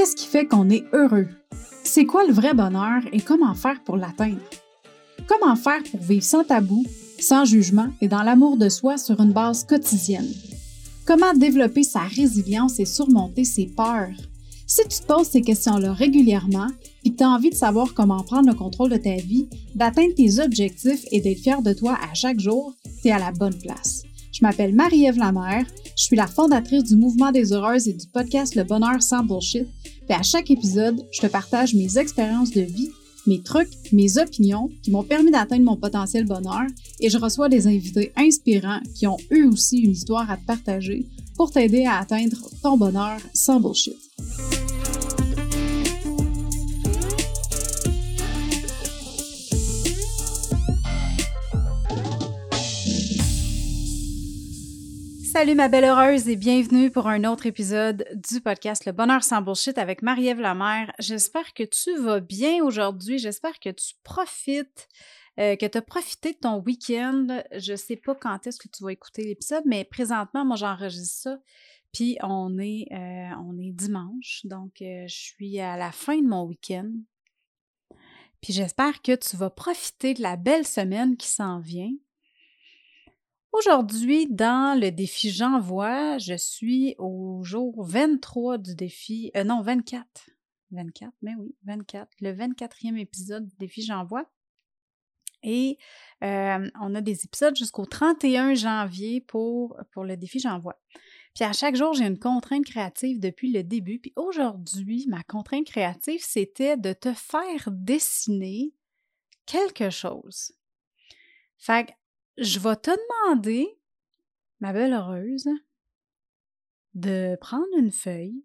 Qu'est-ce qui fait qu'on est heureux? C'est quoi le vrai bonheur et comment faire pour l'atteindre? Comment faire pour vivre sans tabou, sans jugement et dans l'amour de soi sur une base quotidienne? Comment développer sa résilience et surmonter ses peurs? Si tu te poses ces questions-là régulièrement et que tu as envie de savoir comment prendre le contrôle de ta vie, d'atteindre tes objectifs et d'être fier de toi à chaque jour, tu es à la bonne place. Je m'appelle Marie-Ève Lamère, je suis la fondatrice du Mouvement des Heureuses et du podcast Le Bonheur sans Bullshit. Puis à chaque épisode, je te partage mes expériences de vie, mes trucs, mes opinions qui m'ont permis d'atteindre mon potentiel bonheur et je reçois des invités inspirants qui ont eux aussi une histoire à te partager pour t'aider à atteindre ton bonheur sans bullshit. Salut ma belle heureuse et bienvenue pour un autre épisode du podcast Le Bonheur sans Bullshit avec Marie-Ève Lamère. J'espère que tu vas bien aujourd'hui. J'espère que tu profites, euh, que tu as profité de ton week-end. Je sais pas quand est-ce que tu vas écouter l'épisode, mais présentement, moi, j'enregistre ça. Puis on est, euh, on est dimanche, donc euh, je suis à la fin de mon week-end. Puis j'espère que tu vas profiter de la belle semaine qui s'en vient. Aujourd'hui, dans le défi J'envoie, je suis au jour 23 du défi, euh, non, 24. 24, mais oui, 24. Le 24e épisode du défi J'envoie. Et euh, on a des épisodes jusqu'au 31 janvier pour, pour le défi J'envoie. Puis à chaque jour, j'ai une contrainte créative depuis le début. Puis aujourd'hui, ma contrainte créative, c'était de te faire dessiner quelque chose. Fait que je vais te demander, ma belle heureuse, de prendre une feuille,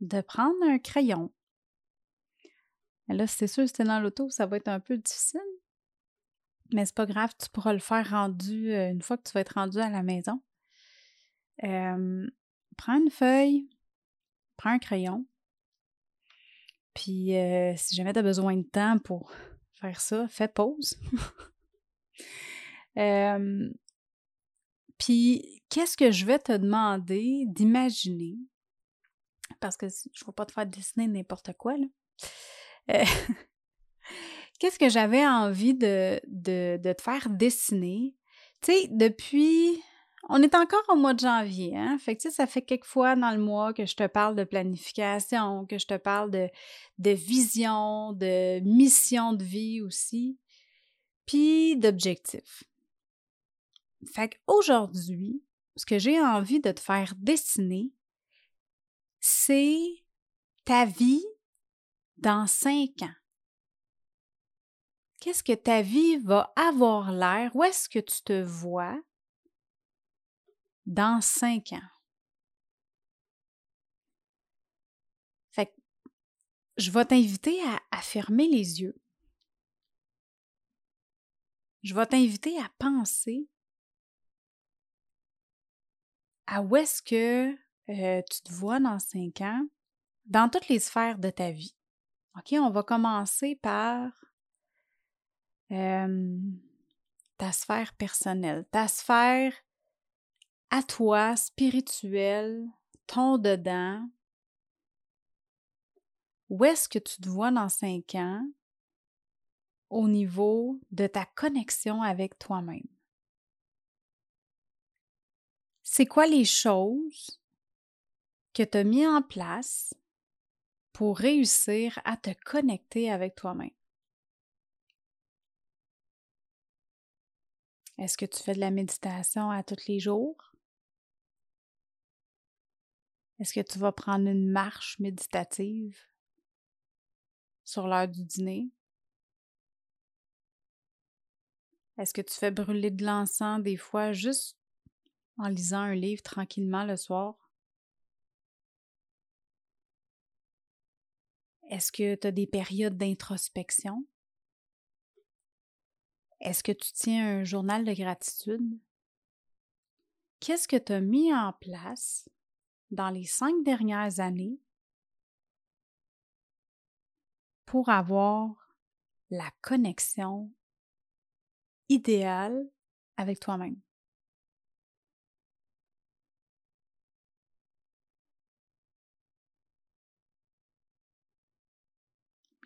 de prendre un crayon. là, c'est sûr, si tu dans l'auto, ça va être un peu difficile. Mais c'est pas grave, tu pourras le faire rendu euh, une fois que tu vas être rendu à la maison. prends une feuille, prends un crayon. Puis euh, si jamais tu as besoin de temps pour faire ça, fais pause. Puis, qu'est-ce que je vais te demander d'imaginer? Parce que je ne vais pas te faire dessiner n'importe quoi, là. Euh, qu'est-ce que j'avais envie de, de, de, te faire dessiner? Tu sais, depuis. On est encore au mois de janvier, hein? Fait ça fait quelques fois dans le mois que je te parle de planification, que je te parle de, de vision, de mission de vie aussi, puis d'objectifs. Fait qu'aujourd'hui, ce que j'ai envie de te faire dessiner, c'est ta vie dans cinq ans. Qu'est-ce que ta vie va avoir l'air? Où est-ce que tu te vois dans cinq ans? Fait que je vais t'inviter à, à fermer les yeux. Je vais t'inviter à penser à où est-ce que tu te vois dans cinq ans? Dans toutes les sphères de ta vie. OK, on va commencer par ta sphère personnelle, ta sphère à toi, spirituelle, ton dedans. Où est-ce que tu te vois dans cinq ans au niveau de ta connexion avec toi-même? C'est quoi les choses que tu as mis en place pour réussir à te connecter avec toi-même? Est-ce que tu fais de la méditation à tous les jours? Est-ce que tu vas prendre une marche méditative sur l'heure du dîner? Est-ce que tu fais brûler de l'encens des fois juste en lisant un livre tranquillement le soir? Est-ce que tu as des périodes d'introspection? Est-ce que tu tiens un journal de gratitude? Qu'est-ce que tu as mis en place dans les cinq dernières années pour avoir la connexion idéale avec toi-même?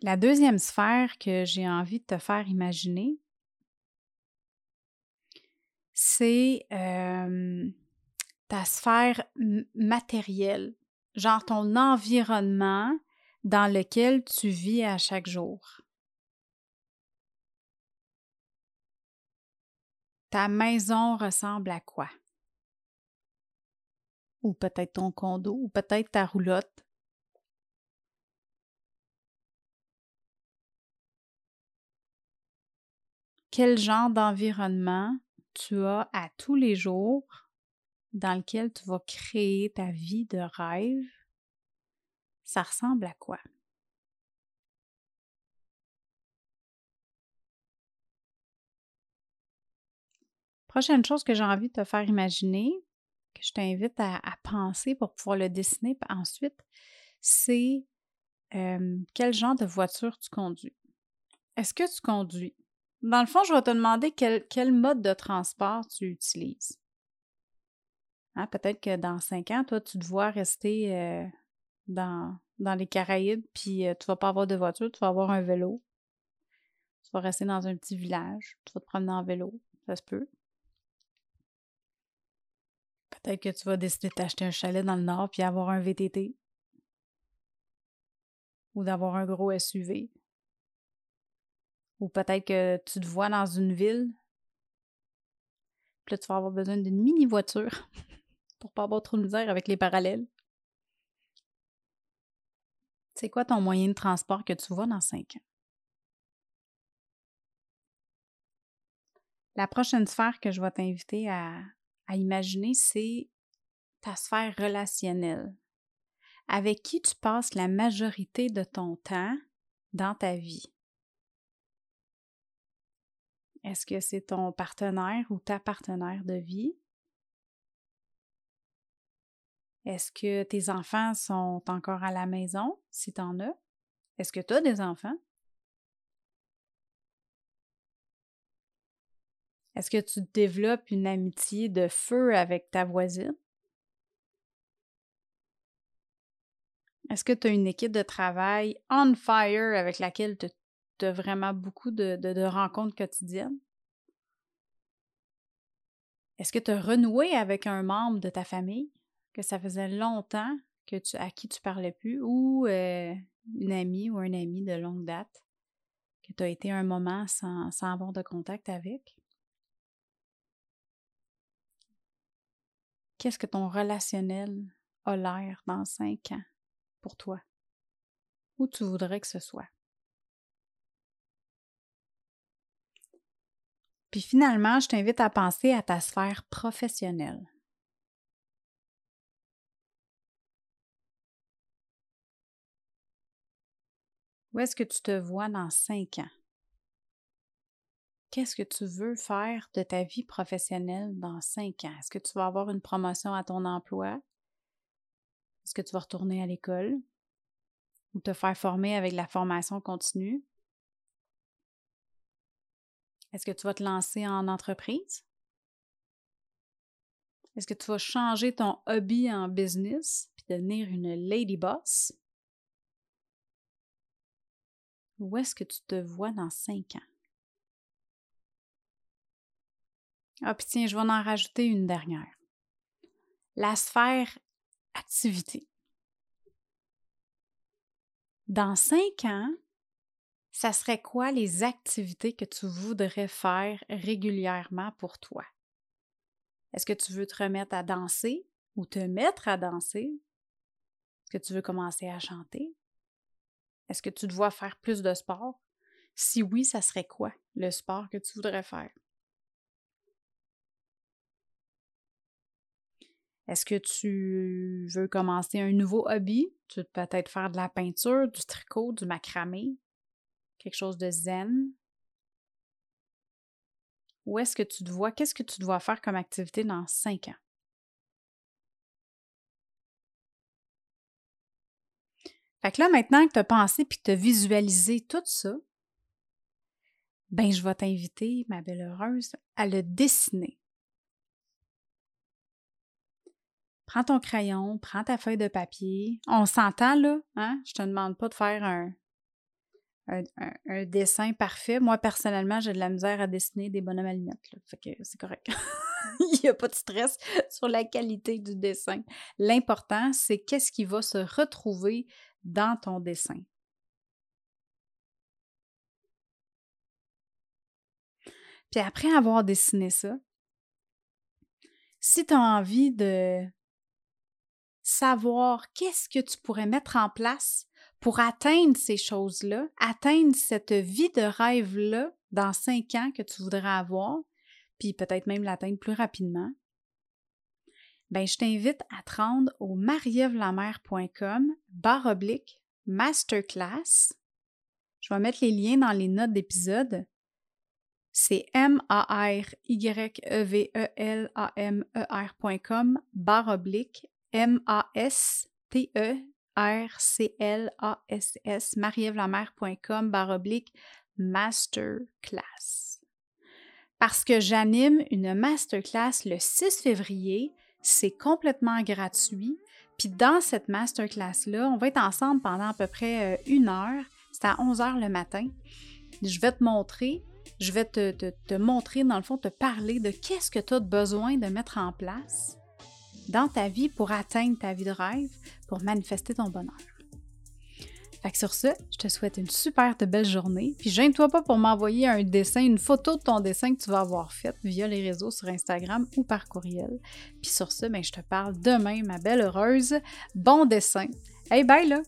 La deuxième sphère que j'ai envie de te faire imaginer, c'est ta sphère matérielle, genre ton environnement dans lequel tu vis à chaque jour. Ta maison ressemble à quoi? Ou peut-être ton condo, ou peut-être ta roulotte. Quel genre d'environnement tu as à tous les jours dans lequel tu vas créer ta vie de rêve, ça ressemble à quoi? Prochaine chose que j'ai envie de te faire imaginer, que je t'invite à, penser pour pouvoir le dessiner ensuite, c'est quel genre de voiture tu conduis? Est-ce que tu conduis? Dans le fond, je vais te demander quel, quel mode de transport tu utilises. Hein, peut-être que dans cinq ans, toi, tu te vois rester euh, dans, dans les Caraïbes, puis euh, tu vas pas avoir de voiture, tu vas avoir un vélo. Tu vas rester dans un petit village, tu vas te promener en vélo, ça se peut. Peut-être que tu vas décider de t'acheter un chalet dans le nord puis avoir un VTT. Ou d'avoir un gros SUV. Ou peut-être que tu te vois dans une ville. Puis là, tu vas avoir besoin d'une mini voiture pour pas avoir trop de misère avec les parallèles. C'est quoi ton moyen de transport que tu vois dans cinq ans? La prochaine sphère que je vais t'inviter à imaginer, c'est ta sphère relationnelle. Avec qui tu passes la majorité de ton temps dans ta vie? Est-ce que c'est ton partenaire ou ta partenaire de vie? Est-ce que tes enfants sont encore à la maison, si tu en as? Est-ce que tu as des enfants? Est-ce que tu développes une amitié de feu avec ta voisine? Est-ce que tu as une équipe de travail on fire avec laquelle tu as vraiment beaucoup de, de rencontres quotidiennes? Est-ce que tu as renoué avec un membre de ta famille? que ça faisait longtemps que tu, à qui tu parlais plus, ou euh, une amie ou un ami de longue date que tu as été un moment sans, sans avoir de contact avec? Qu'est-ce que ton relationnel a l'air dans cinq ans pour toi? Où tu voudrais que ce soit? Puis finalement, je t'invite à penser à ta sphère professionnelle. Où est-ce que tu te vois dans cinq ans? Qu'est-ce que tu veux faire de ta vie professionnelle dans cinq ans? Est-ce que tu vas avoir une promotion à ton emploi? Est-ce que tu vas retourner à l'école? Ou te faire former avec la formation continue? Est-ce que tu vas te lancer en entreprise? Est-ce que tu vas changer ton hobby en business puis devenir une lady boss? Où est-ce que tu te vois dans cinq ans? Ah, puis tiens, je vais en rajouter une dernière. La sphère activité. Dans cinq ans, ça serait quoi les activités que tu voudrais faire régulièrement pour toi? Est-ce que tu veux te remettre à danser ou te mettre à danser? Est-ce que tu veux commencer à chanter? Est-ce que tu te vois faire plus de sport? Si oui, ça serait quoi le sport que tu voudrais faire? Est-ce que tu veux commencer un nouveau hobby? Tu veux peut-être faire de la peinture, du tricot, du macramé, quelque chose de zen? Où est-ce que tu te vois? Qu'est-ce que tu dois faire comme activité dans cinq ans? Fait que là, maintenant que tu as pensé puis que tu as visualisé tout ça, ben je vais t'inviter, ma belle heureuse, à le dessiner. Prends ton crayon, prends ta feuille de papier. On s'entend là, hein? Je te demande pas de faire un, un, dessin parfait. Moi, personnellement, j'ai de la misère à dessiner des bonhommes allumettes. Là. Fait que c'est correct. Il n'y a pas de stress sur la qualité du dessin. L'important, c'est qu'est-ce qui va se retrouver dans ton dessin. Puis après avoir dessiné ça, si tu as envie de savoir qu'est-ce que tu pourrais mettre en place pour atteindre ces choses-là, atteindre cette vie de rêve-là dans cinq ans que tu voudrais avoir, puis peut-être même l'atteindre plus rapidement, ben je t'invite à te rendre au marievlamer.com barre oblique masterclass. Je vais mettre les liens dans les notes d'épisode. C'est M-A-R-Y-E-V-E-L-A-M-E-R.com M-A-S-T-E R-C-L-A-S-S, marievlamer.com baroblique masterclass. Parce que j'anime une masterclass le 6 février, c'est complètement gratuit. Puis dans cette masterclass-là, on va être ensemble pendant à peu près euh, une heure. C'est à 11 heures le matin. Je vais te montrer, je vais te, te montrer, dans le fond, te parler de qu'est-ce que tu as besoin de mettre en place dans ta vie pour atteindre ta vie de rêve, pour manifester ton bonheur. Fait que sur ce, je te souhaite une super belle journée. Puis gêne-toi pas pour m'envoyer un dessin, une photo de ton dessin que tu vas avoir fait via les réseaux sur Instagram ou par courriel. Puis sur ce, ben, je te parle demain, ma belle heureuse. Bon dessin. Hey, bye là!